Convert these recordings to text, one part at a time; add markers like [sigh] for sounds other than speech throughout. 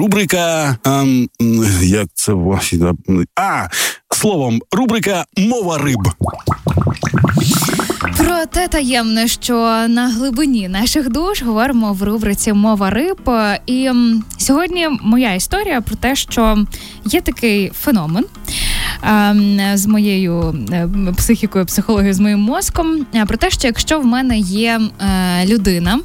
рубрика. А, як це ваші? А, словом, рубрика Мова риб. Про те таємне, що на глибині наших душ говоримо в рубриці Мова риб. І сьогодні моя історія про те, що є такий феномен з моєю е, психікою, психологією, з моїм мозком. Е, про те, що якщо в мене є е, людина,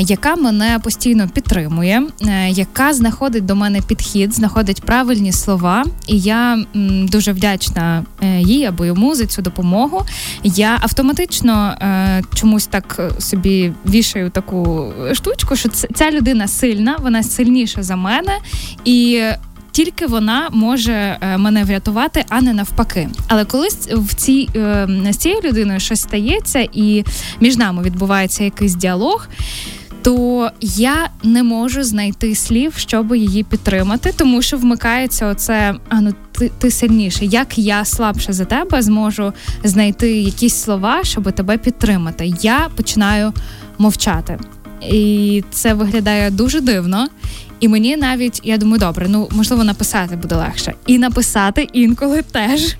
яка мене постійно підтримує, яка знаходить до мене підхід, знаходить правильні слова, і я дуже вдячна їй або йому за цю допомогу, я автоматично чомусь так собі вішаю таку штучку, що ця людина сильна, вона сильніша за мене і тільки вона може е, мене врятувати, а не навпаки. Але коли в цій е, з цією людиною щось стається, і між нами відбувається якийсь діалог. То я не можу знайти слів, щоб її підтримати, тому що вмикається оце а ну ти ти сильніше. Як я слабше за тебе зможу знайти якісь слова, щоб тебе підтримати? Я починаю мовчати, і це виглядає дуже дивно. І мені навіть я думаю, добре, ну можливо, написати буде легше. І написати інколи теж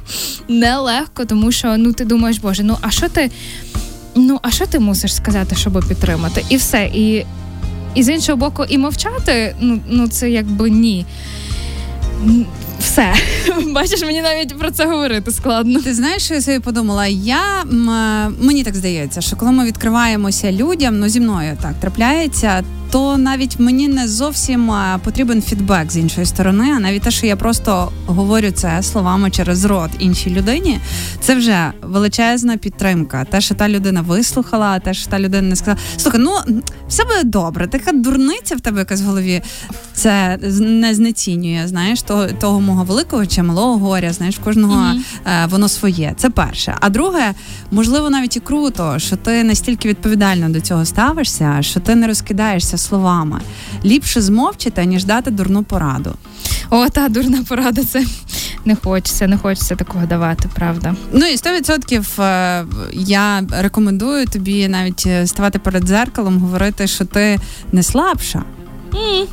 нелегко, тому що ну ти думаєш, боже, ну а що ти? Ну, а що ти мусиш сказати, щоб підтримати? І все. І і з іншого боку, і мовчати, ну ну це якби ні. Все, [laughs] бачиш, мені навіть про це говорити складно. Ти знаєш, що я собі подумала? Я мені так здається, що коли ми відкриваємося людям, ну зі мною так трапляється, то навіть мені не зовсім потрібен фідбек з іншої сторони. А навіть те, що я просто говорю це словами через рот іншій людині, це вже величезна підтримка. Те, що та людина вислухала, те, що та людина не сказала, слухай, ну все буде добре. Така дурниця в тебе якась в голові. Це не знецінює, знаєш, того того мого великого чи малого горя. Знаєш, в кожного mm-hmm. воно своє. Це перше. А друге, можливо, навіть і круто, що ти настільки відповідально до цього ставишся, що ти не розкидаєшся словами. Ліпше змовчити, ніж дати дурну пораду. О, та дурна порада. Це не хочеться, не хочеться такого давати, правда. Ну і 100% е, я рекомендую тобі навіть е, ставати перед дзеркалом, говорити, що ти не слабша. Mm.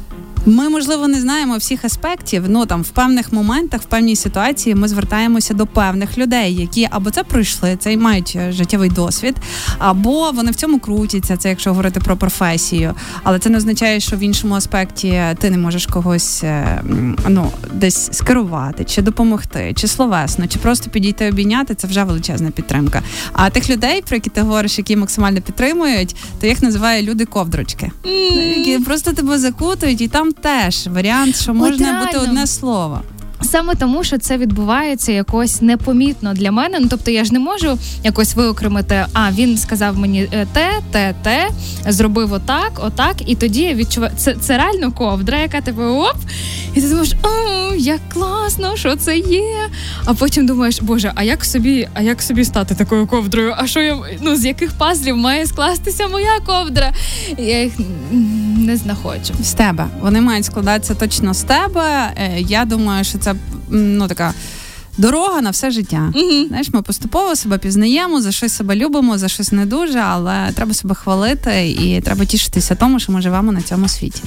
Ми, можливо, не знаємо всіх аспектів. Ну там в певних моментах, в певній ситуації, ми звертаємося до певних людей, які або це пройшли, це і мають е, життєвий досвід, або вони в цьому крутяться. Це якщо говорити про професію. Але це не означає, що в іншому аспекті ти не можеш когось е, ну десь скерувати, чи допомогти, чи словесно, чи просто підійти обійняти. Це вже величезна підтримка. А тих людей, про які ти говориш, які максимально підтримують, то їх називає люди ковдрочки, які просто тебе закутують і там теж варіант, що можна От, бути одне слово. Саме тому, що це відбувається якось непомітно для мене. Ну тобто я ж не можу якось виокремити. А він сказав мені е, те, те, те, зробив отак, отак, і тоді я відчуваю це це реально ковдра, яка тебе оп, і ти думаєш, о, як класно, що це є. А потім думаєш, боже, а як собі, а як собі стати такою ковдрою? А що я ну з яких пазлів має скластися моя ковдра? Я їх не знаходжу. З тебе вони мають складатися точно з тебе. Е, я думаю, що це ну така. Дорога на все життя. uh Знаєш, ми поступово себе пізнаємо, за щось себе любимо, за щось не дуже, але треба себе хвалити і треба тішитися тому, що ми живемо на цьому світі.